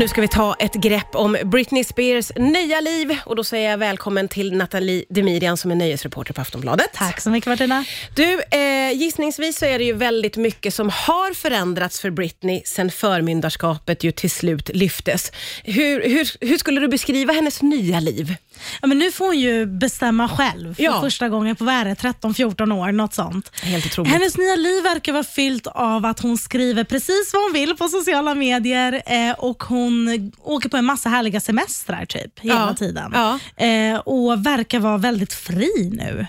Nu ska vi ta ett grepp om Britney Spears nya liv och då säger jag välkommen till Nathalie Demirian som är nöjesreporter på Aftonbladet. Tack så mycket Martina. Du, eh, gissningsvis så är det ju väldigt mycket som har förändrats för Britney sen förmyndarskapet ju till slut lyftes. Hur, hur, hur skulle du beskriva hennes nya liv? Ja, men nu får hon ju bestämma själv för Ja. första gången på vad är det, 13-14 år, något sånt. Helt otroligt. Hennes nya liv verkar vara fyllt av att hon skriver precis vad hon vill på sociala medier eh, och hon åker på en massa härliga semestrar typ hela Ja. tiden. Ja. Eh, och verkar vara väldigt fri nu.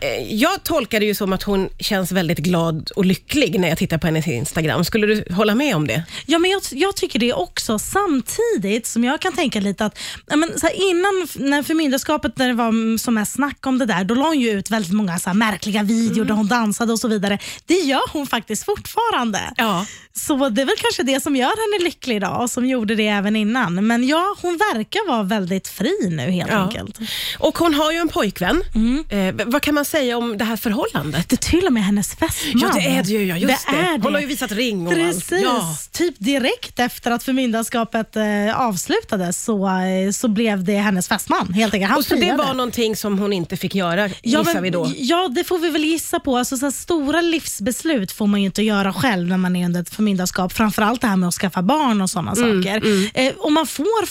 Eh, Jag tolkar det ju som att hon känns väldigt glad och lycklig när jag tittar på hennes Instagram. Skulle du hålla med om det? Ja, men jag, jag tycker det också. Samtidigt som jag kan tänka lite att men, så här, innan när förmyndarskapet, när det var mm, som mest snack om det där, då la hon ju ut väldigt många så här, märkliga videor där hon dansade och så vidare. Det gör hon faktiskt fortfarande. Ja. Så det är väl kanske det som gör henne lycklig idag och som gjorde det även innan. Men ja, hon verkar vara väldigt fri nu helt Ja. enkelt. Och hon har ju en pojkvän. Mm. Eh, vad kan man säga om det här förhållandet? Det är till och med hennes fästman. Ja, det är det ju. Ja, just det. är Hon har ju visat ring och Precis. allt. Ja. Typ direkt efter att förmyndarskapet eh, avslutades så, eh, så blev det hennes fästman. Helt enkelt. Han Och så det friade. var någonting som hon inte fick göra, Ja, gissar men- vi då. Ja, det får vi väl gissa på. Alltså, så stora livsbeslut får man ju inte göra själv när man är under ett förmyndarskap. Framförallt det här med att skaffa barn och sådana Mm, saker. Eh, om man får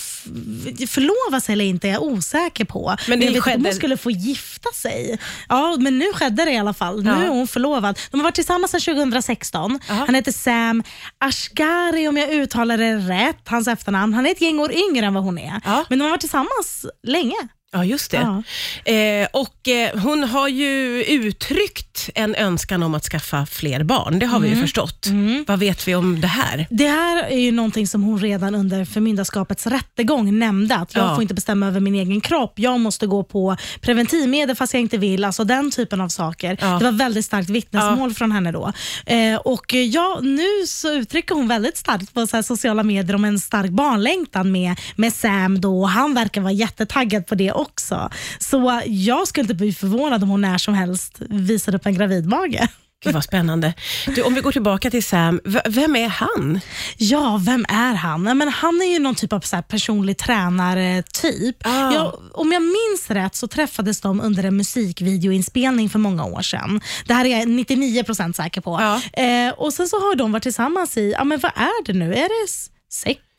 förlova sig eller inte är jag osäker på. Men det jag vet skedde- hon skulle få gifta sig. Ja, men nu skedde det i alla fall. Nu är hon förlovad. De har varit tillsammans sedan 2016. Aha. Han heter Sam Ashgari om jag uttalar det rätt, hans efternamn. Han är ett gäng år yngre än vad hon är. Men de har varit tillsammans länge. Ja, just det. Eh, och eh, Hon har ju uttryckt en önskan om att skaffa fler barn. Det har vi Mm. ju förstått. Vad vet vi om det här? Det här är ju någonting som hon redan under förmyndarskapets rättegång nämnde, att jag Ja. får inte bestämma över min egen kropp. Jag måste gå på preventivmedel fast jag inte vill. Alltså den typen av saker. Ja. Det var väldigt starkt vittnesmål från henne då. Eh, och eh, ja, Nu så uttrycker hon väldigt starkt på så sociala medier om en stark barnlängtan med, med Sam. Då, han verkar vara jättetaggad på det också. Så eh, jag skulle inte bli förvånad om hon när som helst visar upp en gravidmage. Gud vad spännande. Du, om vi går tillbaka till Sam, vem är han? Ja, vem är han? Men han är ju någon typ av så här personlig tränare-typ. Ah. Ja, om jag minns rätt så träffades de under en musikvideoinspelning för många år sedan. Det här är jag 99% säker på. Ja. Eh, och Sen så har de varit tillsammans i, ja men vad är det nu? Är det s-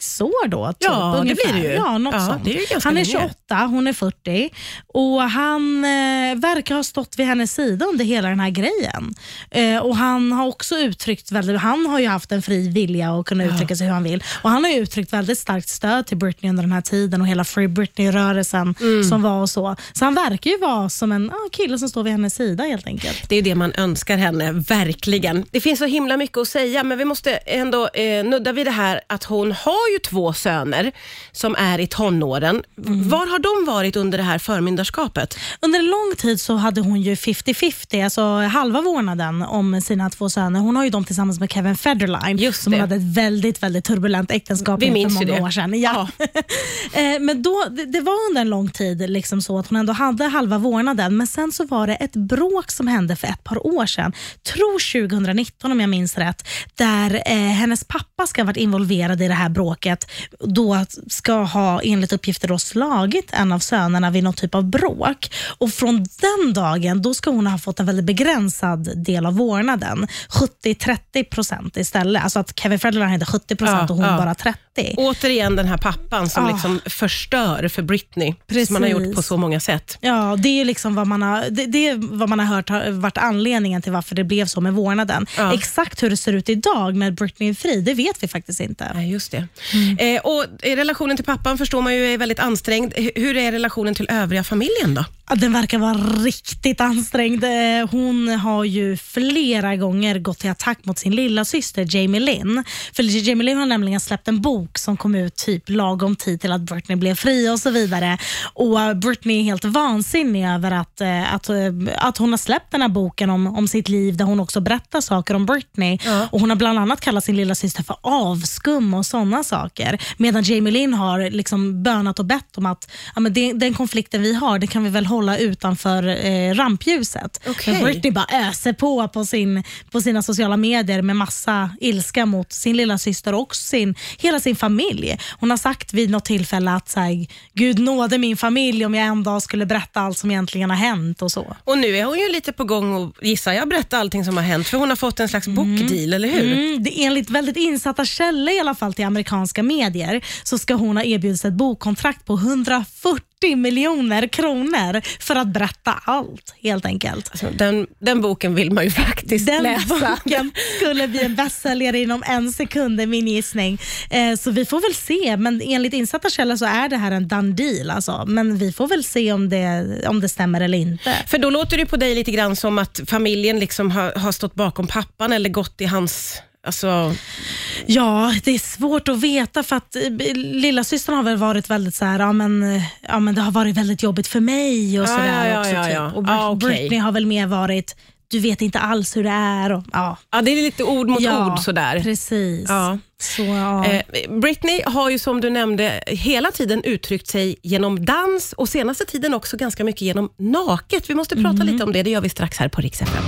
sex år då? Typ, Ja, det ungefär? blir det ju. Ja, något Ja, sånt. det är han är länge. 28, hon är 40 och han eh, verkar ha stått vid hennes sida under hela den här grejen. Eh, och Han har också uttryckt väldigt, han har ju haft en fri vilja att kunna uttrycka sig hur han vill. Och Han har ju uttryckt väldigt starkt stöd till Britney under den här tiden och hela Free Britney-rörelsen Mm. som var och så. Så han verkar ju vara som en ah, kille som står vid hennes sida helt enkelt. Det är det man önskar henne, verkligen. Det finns så himla mycket att säga, men vi måste ändå eh, nudda vid det här att hon har ju två söner som är i tonåren. Mm. Var har de varit under det här förmyndarskapet? Under en lång tid så hade hon ju 50-50, alltså halva vårdnaden om sina två söner. Hon har ju dem tillsammans med Kevin Federline Just som det. hade ett väldigt, väldigt turbulent äktenskap Vi minns för många det. år sedan. Ja. Eh, men då, det, det var under en lång tid liksom så att hon ändå hade halva vårdnaden, men sen så var det ett bråk som hände för ett par år sedan, tror 2019 om jag minns rätt, där eh, hennes pappa ska ha varit involverad i det här bråket. Då ska ha enligt uppgifter då slagit en av sönerna vid något typ av bråk. Och Från den dagen då ska hon ha fått en väldigt begränsad del av vårdnaden. 70-30 procent istället. Alltså att Kevin Federline hade 70 procent Ja, och hon ja. bara 30. Återigen den här pappan som Ah. liksom förstör för Britney, som man har gjort Precis. på så många sätt. Ja, det är ju liksom vad man har, det, det är vad man har hört har varit anledningen till varför det blev så med vårdnaden. Ja. Exakt hur det ser ut idag när Britney är fri, det vet vi faktiskt inte. Nej, just det. Mm. Eh, och relationen till pappan förstår man ju är väldigt ansträngd. Hur är relationen till övriga familjen då? Ja, den verkar vara riktigt ansträngd. Eh, Hon har ju flera gånger gått till attack mot sin lilla syster Jamie Lynn. För Jamie Lynn har nämligen släppt en bok som kom ut typ lagom tid till att Britney blev fri och så vidare. Och Britney är helt vansinnig över att, eh, att, eh, att hon har släppt den här boken om, om sitt liv där hon också berättar saker om Britney. Ja. Och Hon har bland annat kallat sin lilla syster för avskum och sådana saker. Medan Jamie Lynn har liksom bönat och bett om att ja, men det, den konflikten vi har, det kan vi väl hålla hålla utanför eh, rampljuset. Okej. Men Britney bara öser på på, sin, på sina sociala medier med massa ilska mot sin lilla syster och sin, hela sin familj. Hon har sagt vid något tillfälle att så här, Gud nåde min familj om jag en dag skulle berätta allt som egentligen har hänt och så. Och nu är hon ju lite på gång och gissar jag berätta allting som har hänt, för hon har fått en slags bokdeal, eller hur? Mm, det, enligt väldigt insatta källor i alla fall till amerikanska medier så ska hon ha erbjudits ett bokkontrakt på 140 miljoner kronor för att berätta allt helt enkelt. Alltså, den, den boken vill man ju faktiskt Den läsa. boken skulle bli en bästsäljare inom en sekund är min gissning. Eh, så vi får väl se, men enligt insatta källor så är det här en done deal. Alltså. Men vi får väl se om det, om det stämmer eller inte. För då låter det på dig lite grann som att familjen liksom har, har stått bakom pappan eller gått i hans... Alltså, Ja, det är svårt att veta för att eh, lilla systern har väl varit väldigt så här, ja men, ja men det har varit väldigt jobbigt för mig och sådär ja, ja, också. ja, typ. ja. Och Ja, okej. Britney har väl mer varit, du vet inte alls hur det är. Och, ja. ja, det är lite ord mot ja, ord sådär. Precis. Ja. Så, ja. Eh, Britney har ju som du nämnde hela tiden uttryckt sig genom dans och senaste tiden också ganska mycket genom naket. Vi måste prata Mm. lite om det, det gör vi strax här på Rix FM.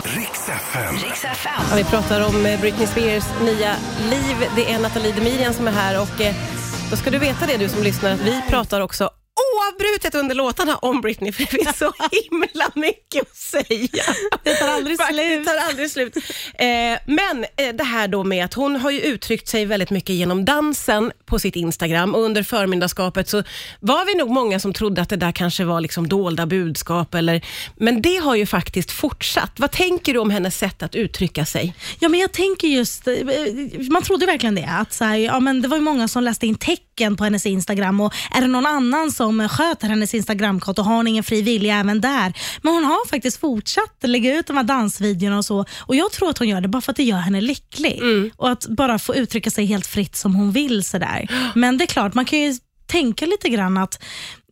Ja, vi pratar om eh, Britney Spears nya liv. Det är Nathalie Demirian som är här och eh, då ska du veta det du som lyssnar att vi pratar också oavbrutet under låtarna om Britney för det finns så himla mycket att säga. Det tar aldrig slut. Det tar aldrig slut. Eh, men eh, det här då med att hon har ju uttryckt sig väldigt mycket genom dansen på sitt Instagram och under förmyndarskapet så var vi nog många som trodde att det där kanske var liksom dolda budskap eller, men det har ju faktiskt fortsatt. Vad tänker du om hennes sätt att uttrycka sig? Ja, men jag tänker just, eh, man trodde verkligen det. Att så här, ja, men det var ju många som läste in tecken på hennes Instagram och är det någon annan som sköter hennes Instagramkonto har hon ingen fri vilja även där. Men hon har faktiskt fortsatt lägga ut de här dansvideorna och så och jag tror att hon gör det bara för att det gör henne lycklig. Och att bara få uttrycka sig helt fritt som hon vill. Sådär. Men det är klart, man kan ju tänka lite grann att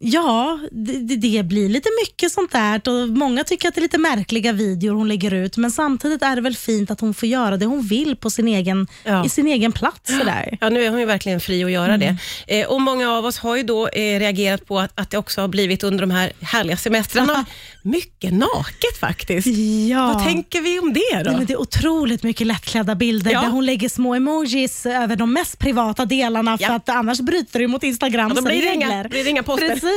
Ja, det, det- blir lite mycket sånt där och många tycker att det är lite märkliga videor hon lägger ut men samtidigt är det väl fint att hon får göra det hon vill på sin egen, Ja. i sin egen plats. Sådär. Ja, nu är hon ju verkligen fri att göra Mm. det. Eh, och Många av oss har ju då eh, reagerat på att, att det också har blivit under de här härliga semestrarna mycket naket faktiskt. Ja. Vad tänker vi om det då? Nej, det är otroligt mycket lättklädda bilder Ja. där hon lägger små emojis över de mest privata delarna för Ja. att annars bryter det mot Instagrams Ja, blir regler. inga- blir inga poster. Precis.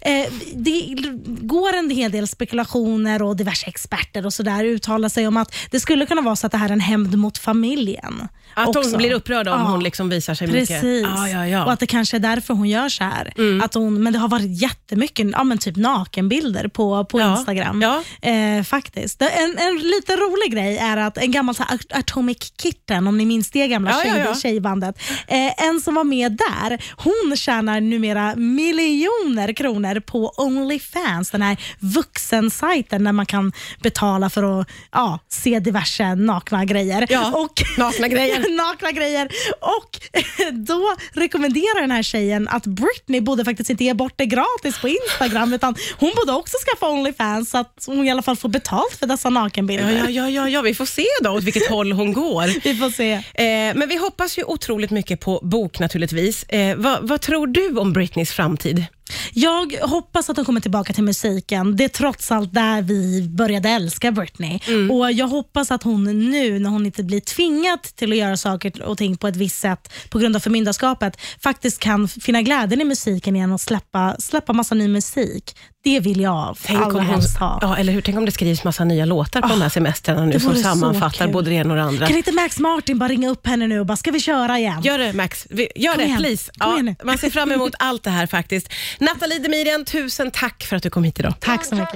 Eh, det går en hel del spekulationer och diverse experter och sådär uttalar sig om att det skulle kunna vara så att det här är en hämnd mot familjen. Att hon också. blir upprörd om Ja. hon liksom visar sig mycket. Precis. Ja, ja, ja. Och att det kanske är därför hon gör så här. Mm. Att hon, men det har varit jättemycket ja, men typ nakenbilder på, på. Instagram. Eh, faktiskt. En, en lite rolig grej är att en gammal så här, Atomic Kitten, om ni minns det gamla Ja, tjej, tjejbandet. Eh, en som var med där, hon tjänar numera miljoner kronor på Onlyfans, den här vuxensajten där man kan betala för att ja, se diverse nakna grejer. Ja, Och, nakna grejer. nakna grejer. Och då rekommenderar den här tjejen att Britney borde faktiskt inte ge bort det gratis på Instagram utan hon borde också skaffa Onlyfans så att hon i alla fall får betalt för dessa nakenbilder. Ja, ja, ja, ja, ja, vi får se då åt vilket håll hon går. Vi får se. Eh, men vi hoppas ju otroligt mycket på bok naturligtvis. Eh, vad, vad tror du om Britneys framtid? Jag hoppas att hon kommer tillbaka till musiken. Det är trots allt där vi började älska Britney. Och Jag hoppas att hon nu, när hon inte blir tvingad till att göra saker och ting på ett visst sätt på grund av förmyndarskapet, faktiskt kan finna glädjen i musiken igen och släppa, släppa massa ny musik. Det vill jag allra om helst ha. ja, eller hur? Tänk om det skrivs massa nya låtar på de här semestrarna nu som sammanfattar både det ena och det andra. Kan inte Max Martin bara ringa upp henne nu och bara, ska vi köra igen? Gör det Max, Vi- gör Kom det igen. please. Ja, man ser fram emot allt det här faktiskt. Nathalie Demirian, tusen tack för att du kom hit idag. Tack så mycket.